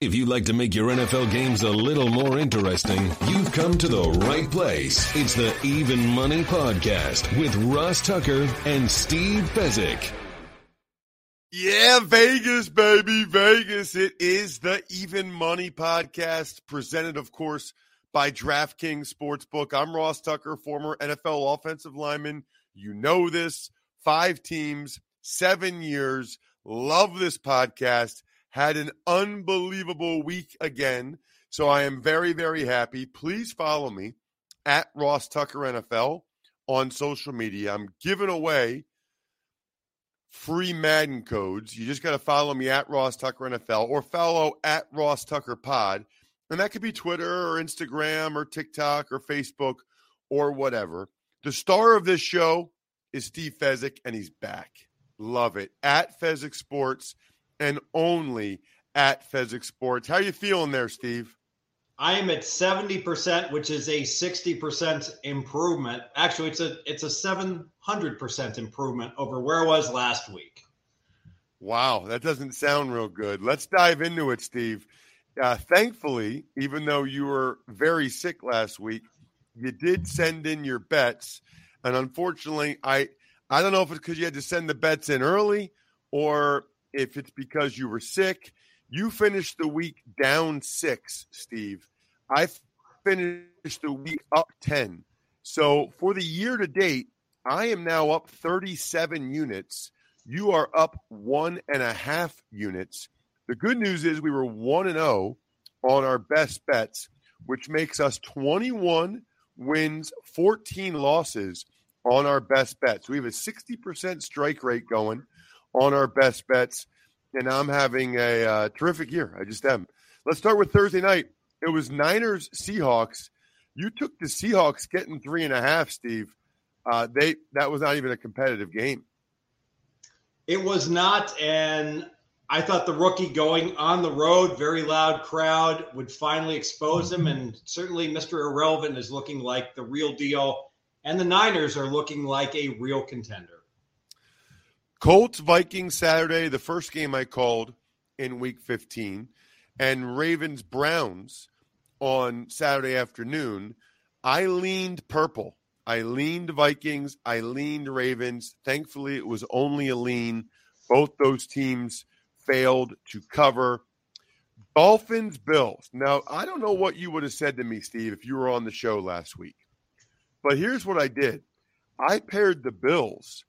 If you'd like to make your NFL games a little more interesting, you've come to the right place. It's the Even Money Podcast with Ross Tucker and Steve Fezzik. Yeah, Vegas, baby, Vegas. It is the Even Money Podcast, presented, of course, by DraftKings Sportsbook. I'm Ross Tucker, former NFL offensive lineman. You know this. Five teams, seven years. Love this podcast had an unbelievable week again. So I am very, very happy. Please follow me at Ross Tucker NFL on social media. I'm giving away free Madden codes. You just got to follow me at Ross Tucker NFL or follow at Ross Tucker Pod. And that could be Twitter or Instagram or TikTok or Facebook or whatever. The star of this show is Steve Fezzik, and he's back. Love it. At Fezzik Sports and only at Fezzik Sports. How you feeling there, Steve? I am at 70%, which is a 60% improvement. Actually, it's a it's a 700% improvement over where I was last week. Wow, that doesn't sound real good. Let's dive into it, Steve. Uh, thankfully, even though you were very sick last week, you did send in your bets, and unfortunately, I I don't know if it's because you had to send the bets in early or if it's because you were sick. You finished the week down six, Steve. I finished the week up 10. So for the year to date, I am now up 37 units. You are up one and a half units. The good news is we were 1 and 0 on our best bets, which makes us 21 wins, 14 losses on our best bets. We have a 60% strike rate going on our best bets, and I'm having a uh, terrific year. I just am. Let's start with Thursday night. It was Niners Seahawks. You took the Seahawks getting three and a half, Steve. Uh, they that was not even a competitive game. It was not, and I thought the rookie going on the road, very loud crowd, would finally expose him. And certainly, Mr. Irrelevant is looking like the real deal, and the Niners are looking like a real contender. Colts Vikings Saturday, the first game I called in week 15, and Ravens Browns on Saturday afternoon. I leaned purple. I leaned Vikings. I leaned Ravens. Thankfully, it was only a lean. Both those teams failed to cover. Dolphins Bills. Now, I don't know what you would have said to me, Steve, if you were on the show last week. But here's what I did I paired the Bills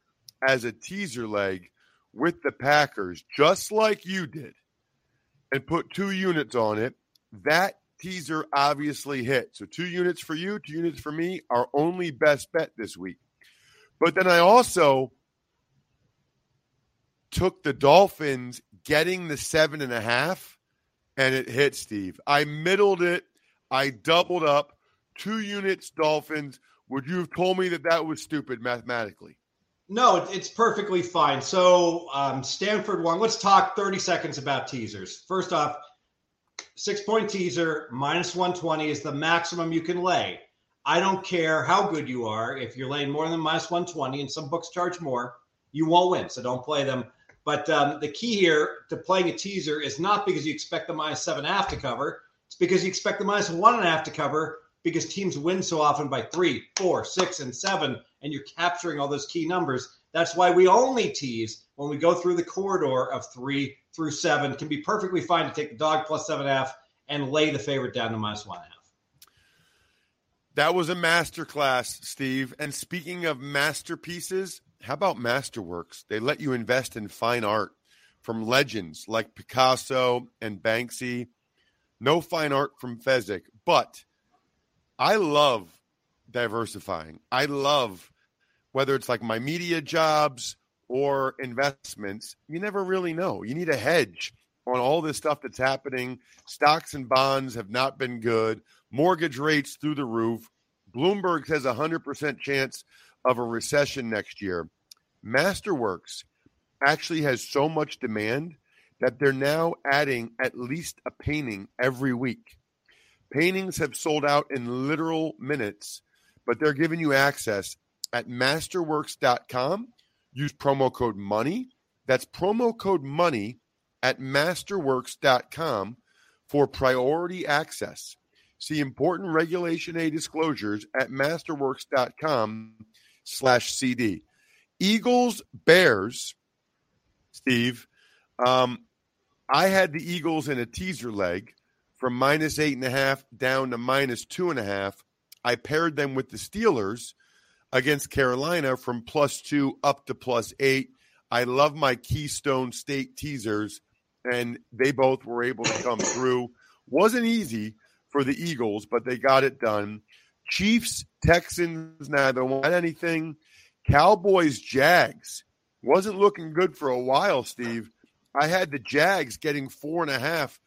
as a teaser leg with the Packers, just like you did, and put two units on it, that teaser obviously hit. So two units for you, two units for me, our only best bet this week. But then I also took the Dolphins getting the seven and a half, and it hit, Steve. I middled it. I doubled up. Two units, Dolphins. Would you have told me that that was stupid mathematically? No, it's perfectly fine. So, um, Stanford one. Let's talk 30 seconds about teasers. First off, six point teaser minus 120 is the maximum you can lay. I don't care how good you are. If you're laying more than minus 120, and some books charge more, you won't win. So don't play them. But um, the key here to playing a teaser is not because you expect the minus seven and a half to cover. It's because you expect the minus one and a half to cover because teams win so often by three, four, six, and seven, and you're capturing all those key numbers. That's why we only tease when we go through the corridor of three through seven. Can be perfectly fine to take the dog plus seven and a half and lay the favorite down to minus one and a half. That was a masterclass, Steve. And speaking of masterpieces, how about Masterworks? They let you invest in fine art from legends like Picasso and Banksy. No fine art from Fezzik, but I love diversifying. I love whether it's like my media jobs or investments. You never really know. You need a hedge on all this stuff that's happening. Stocks and bonds have not been good. Mortgage rates through the roof. Bloomberg says a 100% chance of a recession next year. Masterworks actually has so much demand that they're now adding at least a painting every week. Paintings have sold out in literal minutes, but they're giving you access at masterworks.com. Use promo code MONEY. That's promo code MONEY at masterworks.com for priority access. See important Regulation A disclosures at masterworks.com slash CD. Eagles, Bears, Steve. Um, I had the Eagles in a teaser leg from minus eight and a half down to minus two and a half. I paired them with the Steelers against Carolina from plus two up to plus eight. I love my Keystone State teasers, and they both were able to come through. Wasn't easy for the Eagles, but they got it done. Chiefs, Texans, neither won anything. Cowboys, Jags wasn't looking good for a while, Steve. I had the Jags getting four and a half.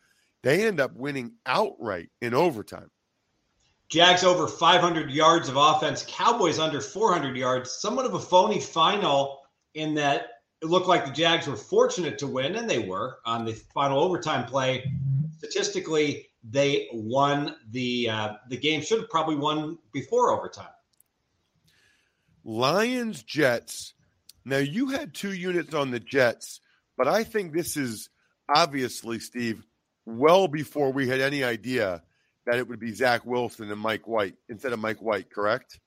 They end up winning outright in overtime. Jags over 500 yards of offense, Cowboys under 400 yards. Somewhat of a phony final in that it looked like the Jags were fortunate to win, and they were on the final overtime play. Statistically, they won the uh, the game. Should have probably won before overtime. Lions Jets. Now you had two units on the Jets, but I think this is obviously Steve well before we had any idea that it would be Zach Wilson and Mike White instead of Mike White. Correct?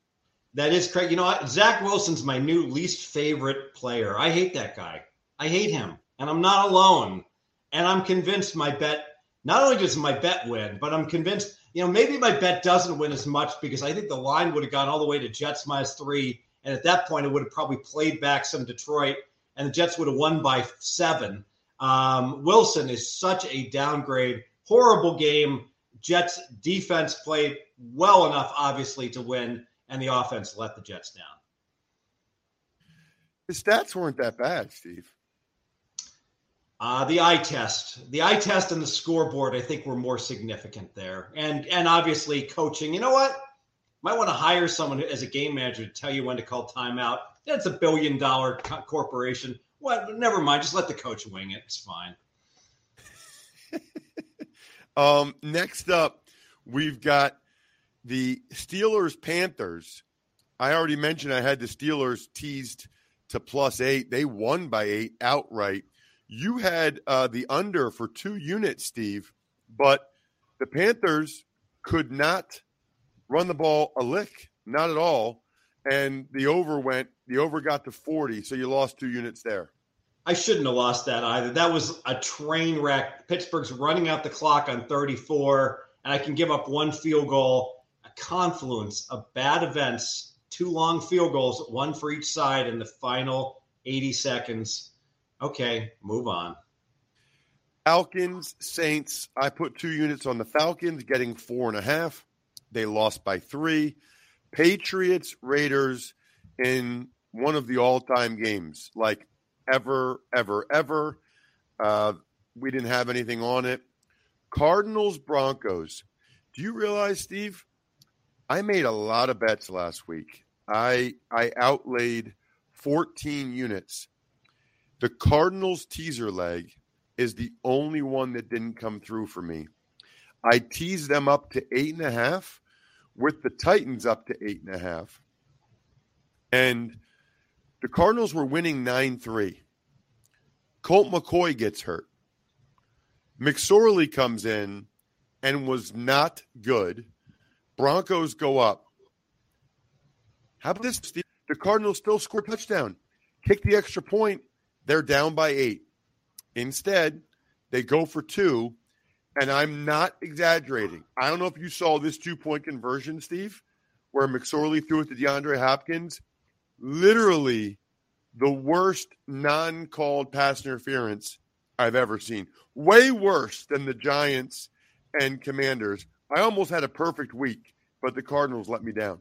That is correct. You know? Zach Wilson's my new least favorite player. I hate that guy. I hate him, and I'm not alone. And I'm convinced my bet not only does my bet win, but I'm convinced, you know, maybe my bet doesn't win as much because I think the line would have gone all the way to Jets minus three. And at that point, it would have probably played back some Detroit, and the Jets would have won by seven. Um, Wilson is such a downgrade, horrible game. Jets defense played well enough, obviously, to win, and the offense let the Jets down. The stats weren't that bad, Steve. Uh, the eye test, the eye test, and the scoreboard, I think, were more significant there, and and obviously coaching. You know what? Might want to hire someone as a game manager to tell you when to call timeout. That's a billion dollar co- corporation. What? Never mind. Just let the coach wing it. It's fine. um, next up, we've got the Steelers Panthers. I already mentioned I had the Steelers teased to plus eight. They won by eight outright. You had uh, the under for two units, Steve, but the Panthers could not run the ball a lick, not at all. And the over went, the over got to 40. So you lost two units there. I shouldn't have lost that either. That was a train wreck. Pittsburgh's running out the clock on 34, and I can give up one field goal. A confluence of bad events, two long field goals, one for each side in the final 80 seconds. Okay, move on. Falcons, Saints. I put two units on the Falcons, getting four and a half. They lost by three. Patriots, Raiders in one of the all time games, like ever, ever, ever. Uh, we didn't have anything on it. Cardinals, Broncos. Do you realize, Steve? I made a lot of bets last week. I I outlaid 14 units the Cardinals teaser leg is the only one that didn't come through for me. I teased them up to eight and a half with the Titans up to eight and a half. And the Cardinals were winning 9 3. Colt McCoy gets hurt. McSorley comes in and was not good. Broncos go up. How about this? The Cardinals still score touchdown, kick the extra point, they're down by eight. Instead, they go for two. And I'm not exaggerating. I don't know if you saw this two point conversion, Steve, where McSorley threw it to DeAndre Hopkins. Literally the worst non called pass interference I've ever seen. Way worse than the Giants and Commanders. I almost had a perfect week, but the Cardinals let me down.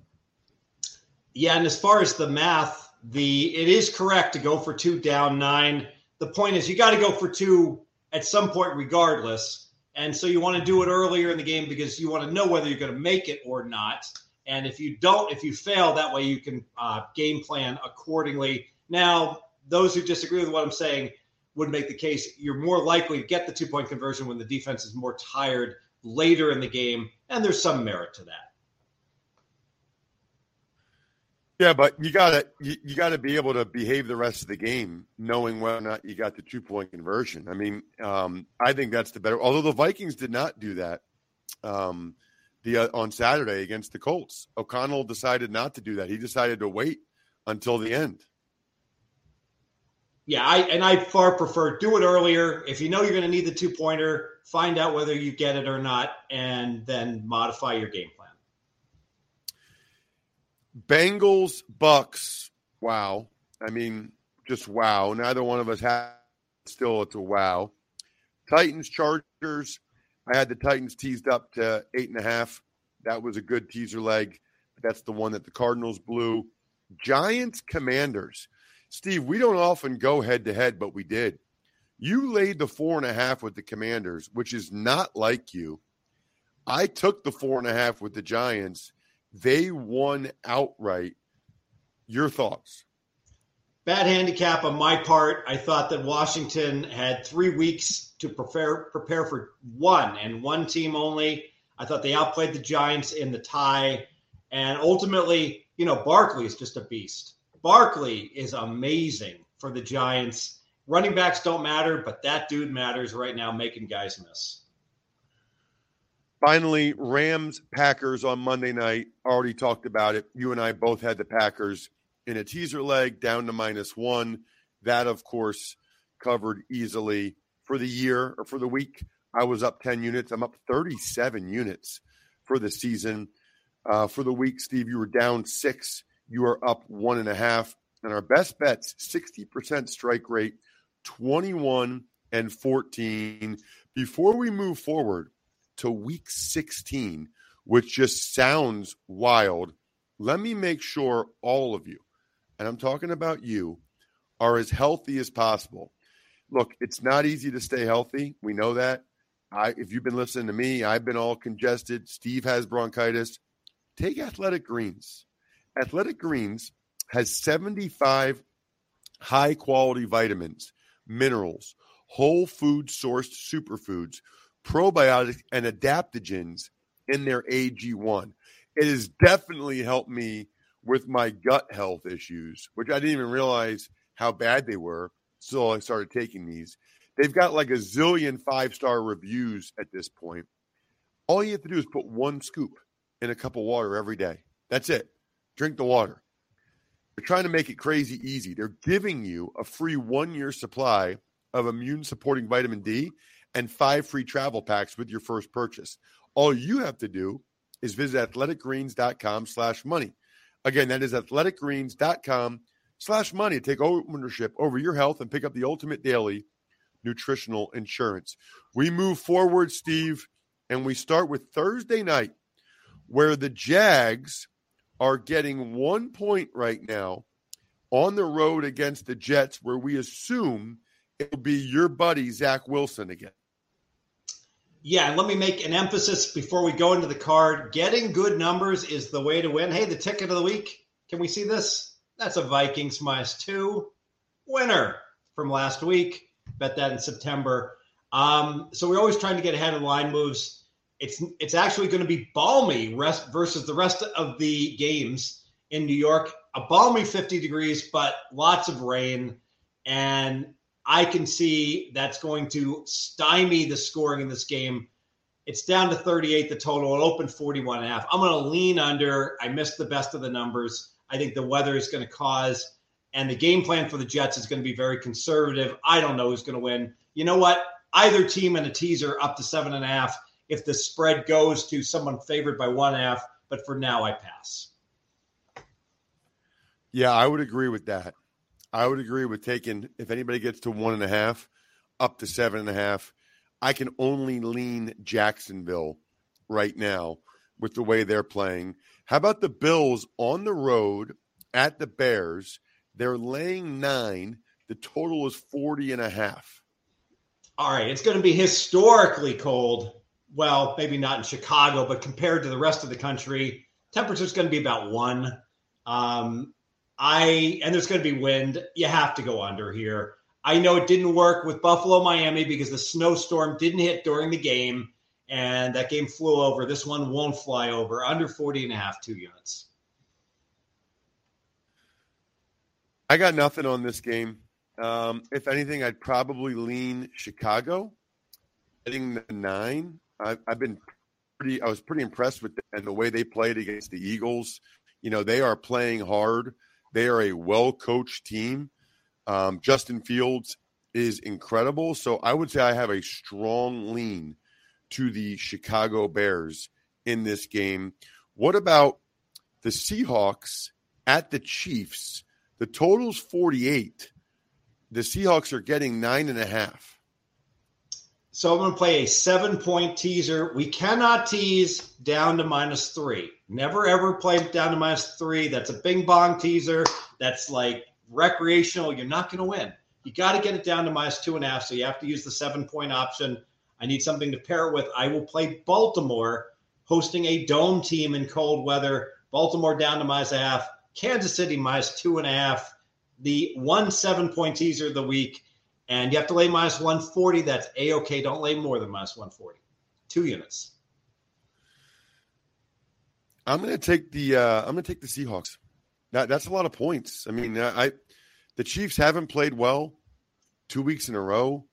Yeah, and as far as the math, the it is correct to go for two down nine. The point is you got to go for two at some point regardless. And so you want to do it earlier in the game because you want to know whether you're going to make it or not. And if you don't, if you fail, that way you can uh, game plan accordingly. Now, those who disagree with what I'm saying would make the case you're more likely to get the two point conversion when the defense is more tired later in the game. And there's some merit to that. Yeah, but you gotta you, you gotta be able to behave the rest of the game, knowing whether or not you got the two point conversion. I mean, um, I think that's the better. Although the Vikings did not do that um, the uh, on Saturday against the Colts, O'Connell decided not to do that. He decided to wait until the end. Yeah, I and I far prefer do it earlier. If you know you're going to need the two pointer, find out whether you get it or not, and then modify your game plan. Bengals, Bucks. Wow. I mean, just wow. Neither one of us have still it's a wow. Titans, Chargers. I had the Titans teased up to eight and a half. That was a good teaser leg. That's the one that the Cardinals blew. Giants, Commanders. Steve, we don't often go head to head, but we did. You laid the four and a half with the Commanders, which is not like you. I took the four and a half with the Giants. They won outright. Your thoughts? Bad handicap on my part. I thought that Washington had three weeks to prepare prepare for one and one team only. I thought they outplayed the Giants in the tie, and ultimately, you know, Barkley is just a beast. Barkley is amazing for the Giants. Running backs don't matter, but that dude matters right now, making guys miss. Finally, Rams Packers on Monday night. Already talked about it. You and I both had the Packers in a teaser leg down to minus one. That, of course, covered easily for the year or for the week. I was up 10 units. I'm up 37 units for the season. Uh, for the week, Steve, you were down six. You are up one and a half. And our best bets 60% strike rate, 21 and 14. Before we move forward to week 16, which just sounds wild, let me make sure all of you, and I'm talking about you, are as healthy as possible. Look, it's not easy to stay healthy. We know that. I, if you've been listening to me, I've been all congested. Steve has bronchitis. Take Athletic Greens. Athletic Greens has 75 high quality vitamins, minerals, whole food sourced superfoods, probiotics, and adaptogens in their AG1. It has definitely helped me with my gut health issues, which I didn't even realize how bad they were. So I started taking these. They've got like a zillion five star reviews at this point. All you have to do is put one scoop in a cup of water every day. That's it. Drink the water. They're trying to make it crazy easy. They're giving you a free one year supply of immune supporting vitamin D and five free travel packs with your first purchase. All you have to do is visit athleticgreens.com slash money. Again, that is athleticgreens.com slash money take ownership over your health and pick up the ultimate daily nutritional insurance. We move forward, Steve, and we start with Thursday night, where the Jags are getting one point right now on the road against the Jets, where we assume it'll be your buddy, Zach Wilson, again. Yeah, let me make an emphasis before we go into the card. Getting good numbers is the way to win. Hey, the ticket of the week. Can we see this? That's a Vikings minus two winner from last week. Bet that in September. Um, so we're always trying to get ahead of line moves. It's it's actually going to be balmy rest versus the rest of the games in New York. A balmy 50 degrees, but lots of rain. And I can see that's going to stymie the scoring in this game. It's down to 38, the total. It opened 41 and a half. I'm going to lean under. I missed the best of the numbers. I think the weather is going to cause, and the game plan for the Jets is going to be very conservative. I don't know who's going to win. You know what? Either team in a teaser up to seven and a half if the spread goes to someone favored by one half. But for now, I pass. Yeah, I would agree with that. I would agree with taking if anybody gets to one and a half, up to seven and a half. I can only lean Jacksonville right now with the way they're playing. How about the Bills on the road at the Bears? They're laying nine. The total is 40 and a half. All right. It's going to be historically cold. Well, maybe not in Chicago, but compared to the rest of the country, temperature is going to be about one. Um, I and there's going to be wind. You have to go under here. I know it didn't work with Buffalo Miami because the snowstorm didn't hit during the game and that game flew over. This one won't fly over. Under 40 and a half, two units. I got nothing on this game. Um, if anything, I'd probably lean Chicago, getting the nine. I, I've been pretty. I was pretty impressed with them and the way they played against the Eagles. You know, they are playing hard. They are a well coached team. Um, Justin Fields is incredible. So I would say I have a strong lean to the Chicago Bears in this game. What about the Seahawks at the Chiefs? The total's 48. The Seahawks are getting nine and a half. So I'm going to play a seven point teaser. We cannot tease down to minus three. Never ever play down to minus three. That's a bing bong teaser. That's like recreational. You're not going to win. You got to get it down to minus two and a half. So you have to use the seven point option. I need something to pair with. I will play Baltimore hosting a dome team in cold weather. Baltimore down to minus a half. Kansas City minus two and a half. The one seven point teaser of the week. And you have to lay minus 140. That's a okay. Don't lay more than minus 140. Two units. I'm going to take the uh, I'm going to take the Seahawks. That, that's a lot of points. I mean, I the Chiefs haven't played well two weeks in a row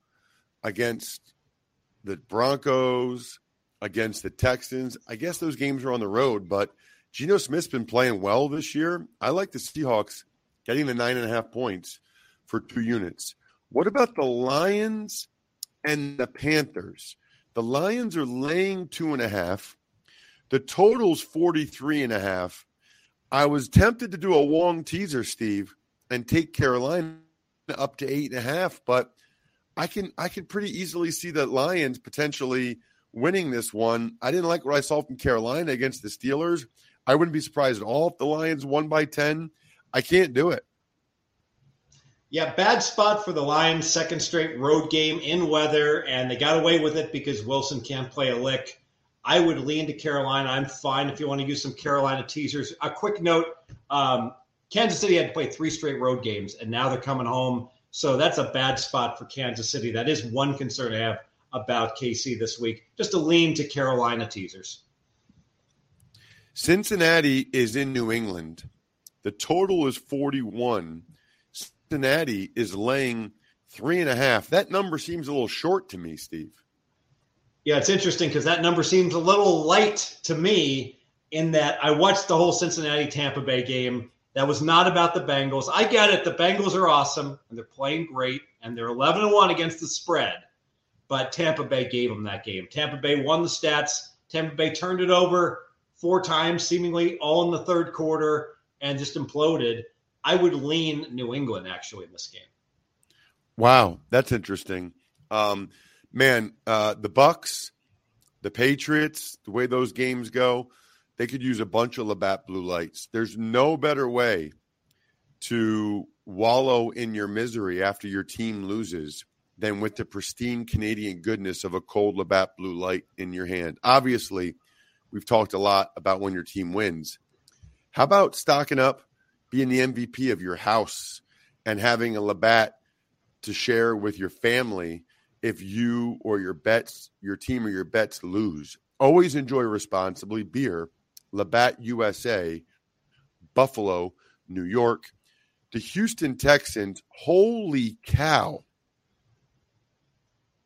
against the Broncos, against the Texans. I guess those games are on the road, but Geno Smith's been playing well this year. I like the Seahawks getting the nine and a half points for two units. What about the Lions and the Panthers? The Lions are laying two and a half. The total's 43 and a half. I was tempted to do a long teaser, Steve, and take Carolina up to eight and a half, but I can I can pretty easily see the Lions potentially winning this one. I didn't like what I saw from Carolina against the Steelers. I wouldn't be surprised at all if the Lions won by 10. I can't do it. Yeah, bad spot for the Lions. Second straight road game in weather, and they got away with it because Wilson can't play a lick. I would lean to Carolina. I'm fine if you want to use some Carolina teasers. A quick note um, Kansas City had to play three straight road games, and now they're coming home. So that's a bad spot for Kansas City. That is one concern I have about KC this week. Just a lean to Carolina teasers. Cincinnati is in New England. The total is 41. Cincinnati is laying three and a half. That number seems a little short to me, Steve. Yeah, it's interesting because that number seems a little light to me in that I watched the whole Cincinnati Tampa Bay game. That was not about the Bengals. I get it. The Bengals are awesome and they're playing great and they're 11 and 1 against the spread. But Tampa Bay gave them that game. Tampa Bay won the stats. Tampa Bay turned it over four times, seemingly all in the third quarter, and just imploded. I would lean New England actually in this game. Wow, that's interesting. Um, man, uh, the Bucks, the Patriots, the way those games go, they could use a bunch of Labatt blue lights. There's no better way to wallow in your misery after your team loses than with the pristine Canadian goodness of a cold Labatt blue light in your hand. Obviously, we've talked a lot about when your team wins. How about stocking up being the MVP of your house and having a Labatt to share with your family if you or your bets, your team or your bets lose. Always enjoy responsibly. Beer, Labatt USA, Buffalo, New York. The Houston Texans, holy cow.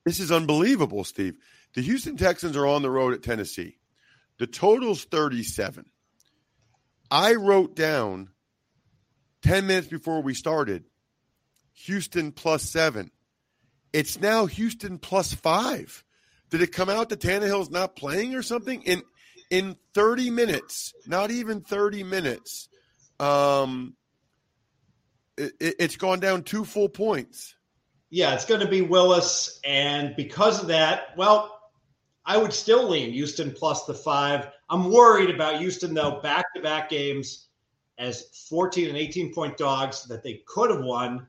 This is unbelievable, Steve. The Houston Texans are on the road at Tennessee. The total's 37. I wrote down 10 minutes before we started, Houston plus seven. It's now Houston plus five. Did it come out that Tannehill's not playing or something? In in 30 minutes, not even 30 minutes, um, it, it's gone down two full points. Yeah, it's going to be Willis. And because of that, well, I would still lean Houston plus the five. I'm worried about Houston, though, back to back games as 14 and 18 point dogs that they could have won,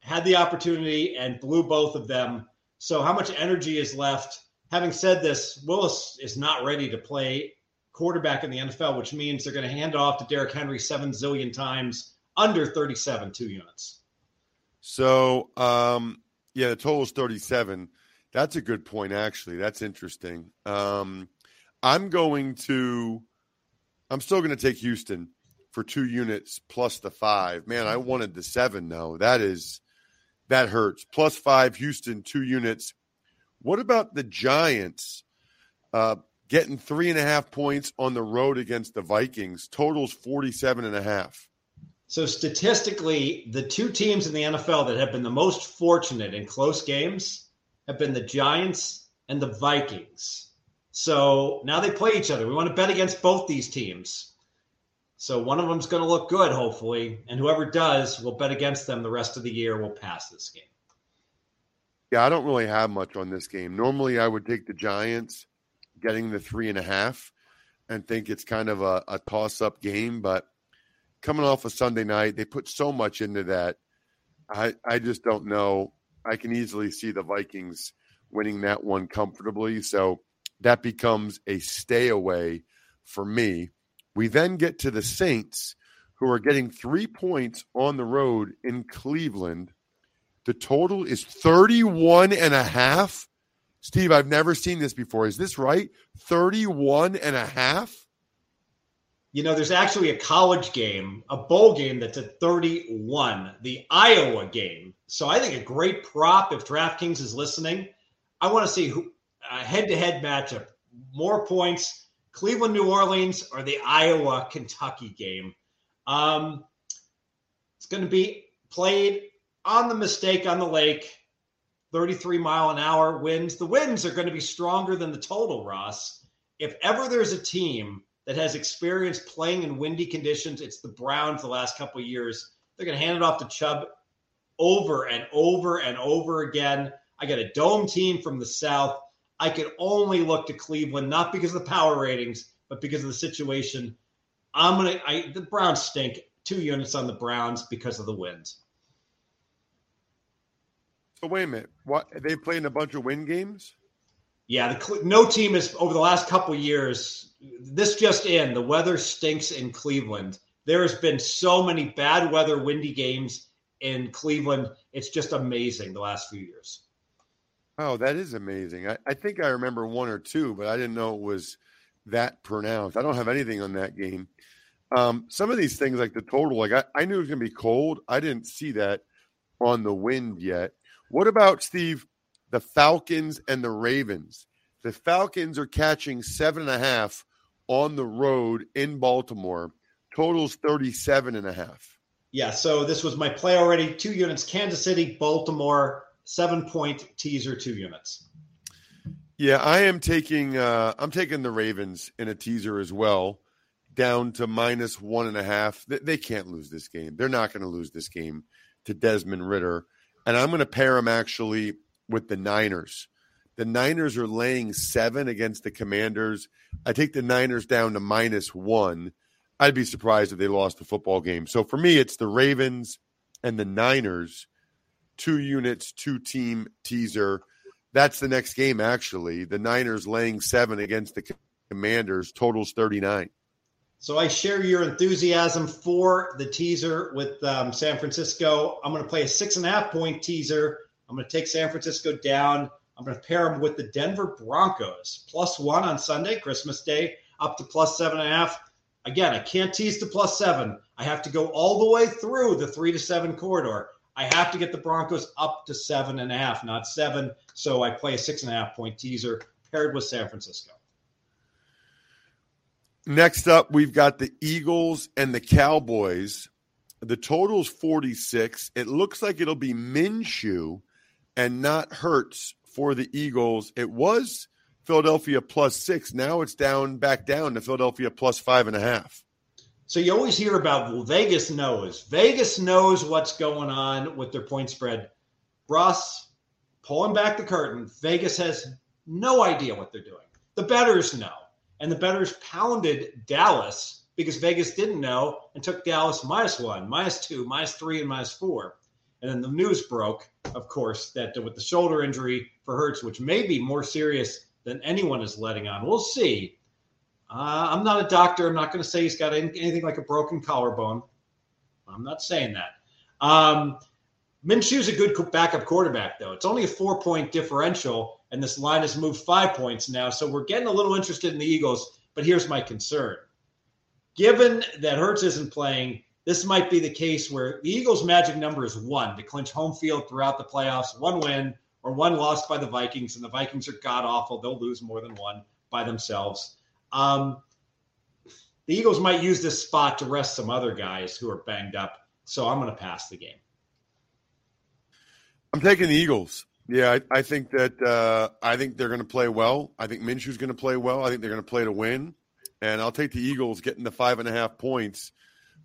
had the opportunity and blew both of them. So, how much energy is left? Having said this, Willis is not ready to play quarterback in the NFL, which means they're going to hand off to Derrick Henry seven zillion times under 37 two units. So, um, yeah, the total is 37. That's a good point, actually. That's interesting. Um, I'm going to, I'm still going to take Houston for two units plus the five. Man, I wanted the seven though. That is that hurts. Plus five, Houston, two units. What about the Giants uh, getting three and a half points on the road against the Vikings? Totals 47 and a half. So statistically, the two teams in the NFL that have been the most fortunate in close games have been the Giants and the Vikings. So now they play each other. We want to bet against both these teams. So one of them's going to look good, hopefully, and whoever does, we'll bet against them the rest of the year. We'll pass this game. Yeah, I don't really have much on this game. Normally, I would take the Giants getting the three and a half and think it's kind of a, a toss up game. But coming off a Sunday night, they put so much into that. I, I just don't know. I can easily see the Vikings winning that one comfortably. So that becomes a stay away for me. We then get to the Saints, who are getting three points on the road in Cleveland. The total is 31 and a half. Steve, I've never seen this before. Is this right? 31 and a half? You know, there's actually a college game, a bowl game that's at 31, the Iowa game. So I think a great prop if DraftKings is listening. I want to see who a head-to-head matchup, more points, Cleveland, New Orleans, or the Iowa, Kentucky game. Um, it's going to be played on the mistake on the lake. 33 mile an hour winds. The winds are going to be stronger than the total, Ross. If ever there's a team that has experience playing in windy conditions, it's the Browns the last couple years. They're going to hand it off to Chubb over and over and over again. I got a dome team from the South. I could only look to Cleveland, not because of the power ratings, but because of the situation. I'm gonna. I the Browns stink. Two units on the Browns because of the wins. So wait a minute. What they playing a bunch of win games? Yeah, the, no team is over the last couple years. This just in: the weather stinks in Cleveland. There has been so many bad weather, windy games in Cleveland. It's just amazing the last few years. Oh, that is amazing. I, I think I remember one or two, but I didn't know it was that pronounced. I don't have anything on that game. Um, some of these things, like the total, like I, I knew it was going to be cold. I didn't see that on the wind yet. What about Steve? The Falcons and the Ravens. The Falcons are catching seven and a half on the road in Baltimore. Totals 37 and a half. Yeah, so this was my play already. Two units, Kansas City, Baltimore, seven point teaser, two units. Yeah, I am taking uh I'm taking the Ravens in a teaser as well, down to minus one and a half. They, can't lose this game. They're not going to lose this game to Desmond Ridder, and I'm going to pair them actually with the Niners. The Niners are laying seven against the Commanders. I take the Niners down to minus one. I'd be surprised if they lost the football game. So for me, it's the Ravens and the Niners two units, two team teaser. That's the next game, actually. The Niners laying seven against the Commanders, totals 39. So I share your enthusiasm for the teaser with um, San Francisco. I'm going to play a six and a half point teaser. I'm going to take San Francisco down. I'm going to pair them with the Denver Broncos, plus one on Sunday, Christmas Day, up to plus seven and a half. Again, I can't tease to plus seven. I have to go all the way through the three to seven corridor. I have to get the Broncos up to seven and a half, not seven. So I play a six and a half point teaser paired with San Francisco. Next up, we've got the Eagles and the Cowboys. The total's 46. It looks like it'll be Minshew and not Hurts for the Eagles. It was Philadelphia plus six. Now it's down back down to Philadelphia plus five and a half. So you always hear about well, Vegas knows. Vegas knows what's going on with their point spread. Ross, pulling back the curtain, Vegas has no idea what they're doing. The betters know. And the betters pounded Dallas because Vegas didn't know and took Dallas minus one, minus two, minus three, and minus four. And then the news broke, of course, that with the shoulder injury for Hurts, which may be more serious than anyone is letting on. We'll see. Uh, I'm not a doctor. I'm not going to say he's got anything like a broken collarbone. I'm not saying that. Um, Minshew's a good backup quarterback, though. It's only a four point differential, and this line has moved five points now. So we're getting a little interested in the Eagles. But here's my concern given that Hurts isn't playing, this might be the case where the Eagles' magic number is one to clinch home field throughout the playoffs, one win or one lost by the Vikings, and the Vikings are god awful. They'll lose more than one by themselves. Um, the Eagles might use this spot to rest some other guys who are banged up. So I'm going to pass the game. I'm taking the Eagles. Yeah, I, I think that uh, I think they're going to play well. I think Minshew's going to play well. I think they're going to play to win, and I'll take the Eagles getting the five and a half points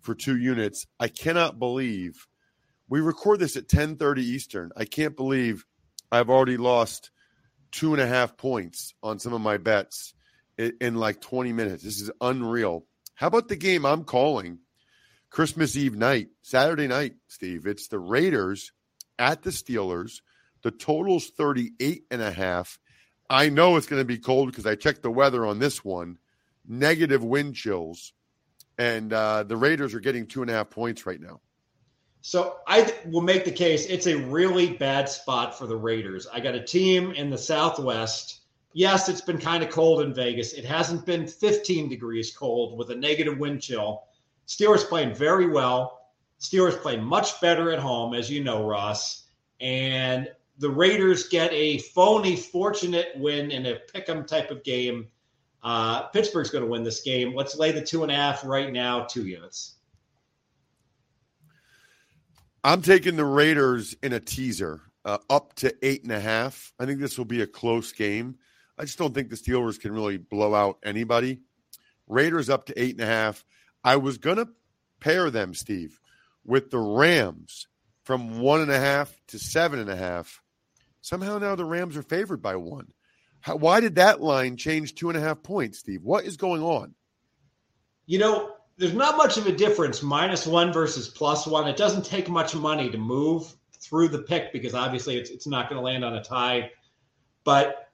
for two units. I cannot believe we record this at 10:30 Eastern. I can't believe I've already lost two and a half points on some of my bets in, in like 20 minutes. This is unreal. How about the game I'm calling Christmas Eve night, Saturday night, Steve? It's the Raiders at the Steelers. The total's 38 and a half. I know it's going to be cold because I checked the weather on this one. Negative wind chills. And uh, the Raiders are getting two and a half points right now. So I will make the case it's a really bad spot for the Raiders. I got a team in the Southwest. Yes, it's been kind of cold in Vegas. It hasn't been 15 degrees cold with a negative wind chill. Steelers playing very well. Steelers play much better at home, as you know, Ross. And the Raiders get a phony, fortunate win in a pick 'em type of game. Uh, Pittsburgh's going to win this game. Let's lay the two and a half right now, two units. I'm taking the Raiders in a teaser uh, up to eight and a half. I think this will be a close game. I just don't think the Steelers can really blow out anybody. Raiders up to eight and a half. I was going to pair them, Steve, with the Rams from one and a half to seven and a half. Somehow now the Rams are favored by one. How, why did that line change two and a half points, Steve? What is going on? You know, there's not much of a difference, minus one versus plus one. It doesn't take much money to move through the pick because obviously it's, it's not going to land on a tie. But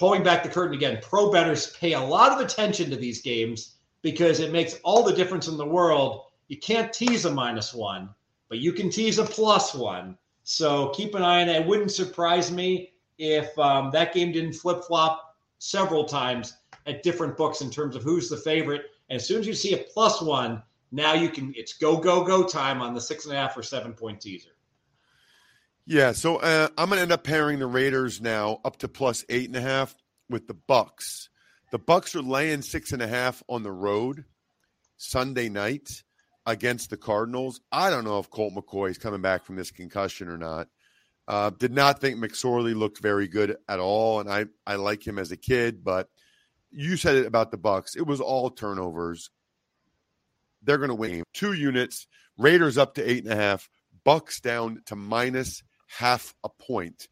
pulling back the curtain again, pro bettors pay a lot of attention to these games because it makes all the difference in the world. You can't tease a minus one, but you can tease a plus one. So keep an eye on it. It wouldn't surprise me if um, that game didn't flip flop several times at different books in terms of who's the favorite. And as soon as you see a plus one, now you can, it's go, go, go time on the six and a half or seven point teaser. Yeah, so uh, I'm going to end up pairing the Raiders now up to plus eight and a half with the Bucks. The Bucks are laying six and a half on the road Sunday night against the Cardinals. I don't know if Colt McCoy is coming back from this concussion or not. Uh, did not think McSorley looked very good at all, and I I like him as a kid, but you said it about the Bucks. It was all turnovers. They're going to win two units. Raiders up to eight and a half. Bucks down to minus half a point.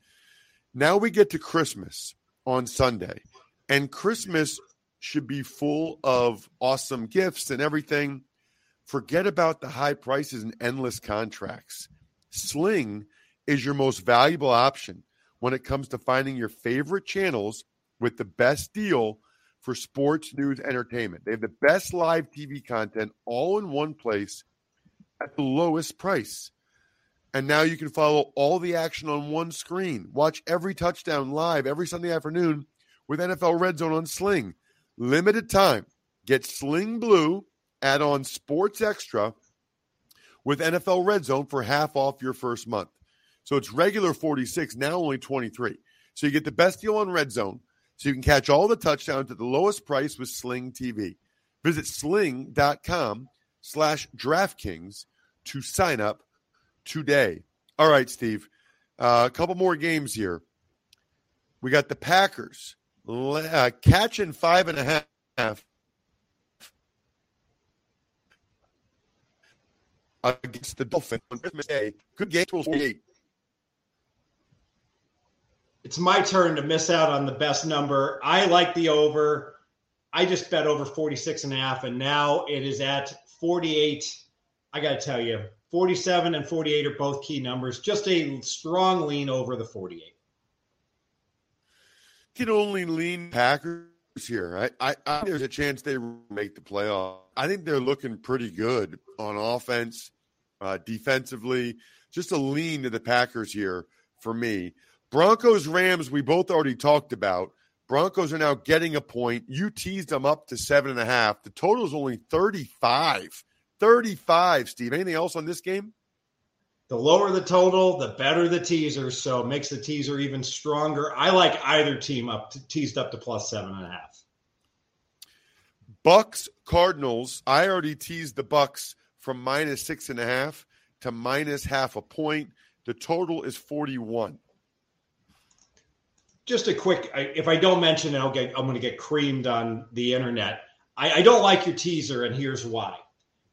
Now we get to Christmas on Sunday. And Christmas should be full of awesome gifts and everything. Forget about the high prices and endless contracts. Sling is your most valuable option when it comes to finding your favorite channels with the best deal for sports, news, entertainment. They have the best live TV content all in one place at the lowest price. And now you can follow all the action on one screen. Watch every touchdown live every Sunday afternoon with NFL Red Zone on Sling. Limited time. Get Sling Blue, add on Sports Extra with NFL Red Zone for half off your first month. So it's regular 46, now only 23. So you get the best deal on Red Zone. So you can catch all the touchdowns at the lowest price with Sling TV. Visit sling.com slash DraftKings to sign up today. All right, Steve. Uh, a couple more games here. We got the Packers uh, catching five and a half against the Dolphins on Christmas Day. Good game, 48. It's my turn to miss out on the best number. I like the over. I just bet over 46 and a half, and now it is at 48. I got to tell you, 47 and 48 are both key numbers. Just a strong lean over the 48 can only lean Packers here. I, I, I there's a chance they make the playoff. I think they're looking pretty good on offense, uh, defensively. Just a lean to the Packers here for me. Broncos Rams we both already talked about. Broncos are now getting a point. You teased them up to seven and a half. The total is only 35. 35, Steve. Anything else on this game? The lower the total, the better the teaser. So it makes the teaser even stronger. I like either team up to, teased up to plus seven and a half. Bucks Cardinals. I already teased the Bucks from minus six and a half to minus half a point. The total is 41. Just a quick, if I don't mention it, I'll get, I'm going to get creamed on the internet. I, I don't like your teaser, and here's why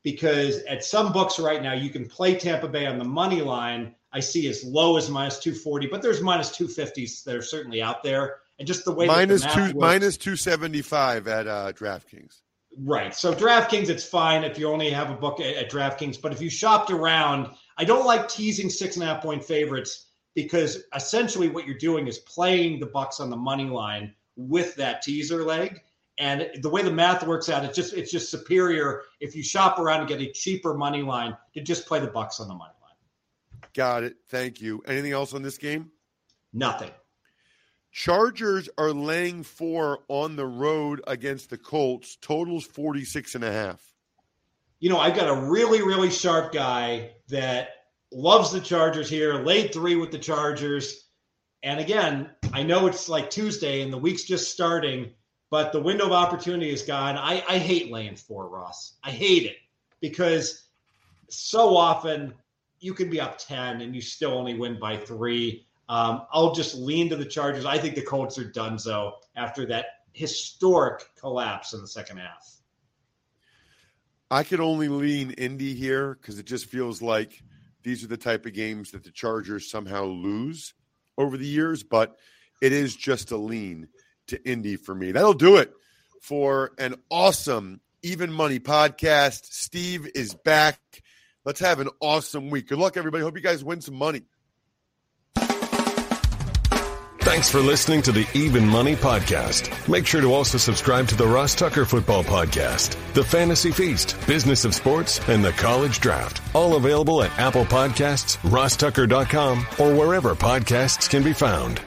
because at some books right now you can play Tampa Bay on the money line. I see as low as minus 240, but there's minus 250s that are certainly out there. And just the way minus the two works, minus 275 at uh, DraftKings. Right. So DraftKings, it's fine if you only have a book at, at DraftKings. But if you shopped around, I don't like teasing six and a half point favorites because essentially what you're doing is playing the Bucks on the money line with that teaser leg. And the way the math works out, it's just it's just superior if you shop around and get a cheaper money line to just play the Bucks on the money line. Got it. Thank you. Anything else on this game? Nothing. Chargers are laying four on the road against the Colts. Totals 46 and a half. You know, I've got a really, really sharp guy that loves the Chargers here, laid three with the Chargers. And again, I know it's like Tuesday and the week's just starting but the window of opportunity is gone. I, I hate laying four, Ross. I hate it because so often you can be up 10 and you still only win by three. Um, I'll just lean to the Chargers. I think the Colts are done so after that historic collapse in the second half. I could only lean Indy here because it just feels like these are the type of games that the Chargers somehow lose over the years, but it is just a lean to Indy for me. That'll do it for an awesome Even Money podcast. Steve is back. Let's have an awesome week. Good luck, everybody. Hope you guys win some money. Thanks for listening to the Even Money Podcast. Make sure to also subscribe to the Ross Tucker Football Podcast, The Fantasy Feast, Business of Sports, and the College Draft. All available at Apple Podcasts, rosstucker.com, or wherever podcasts can be found.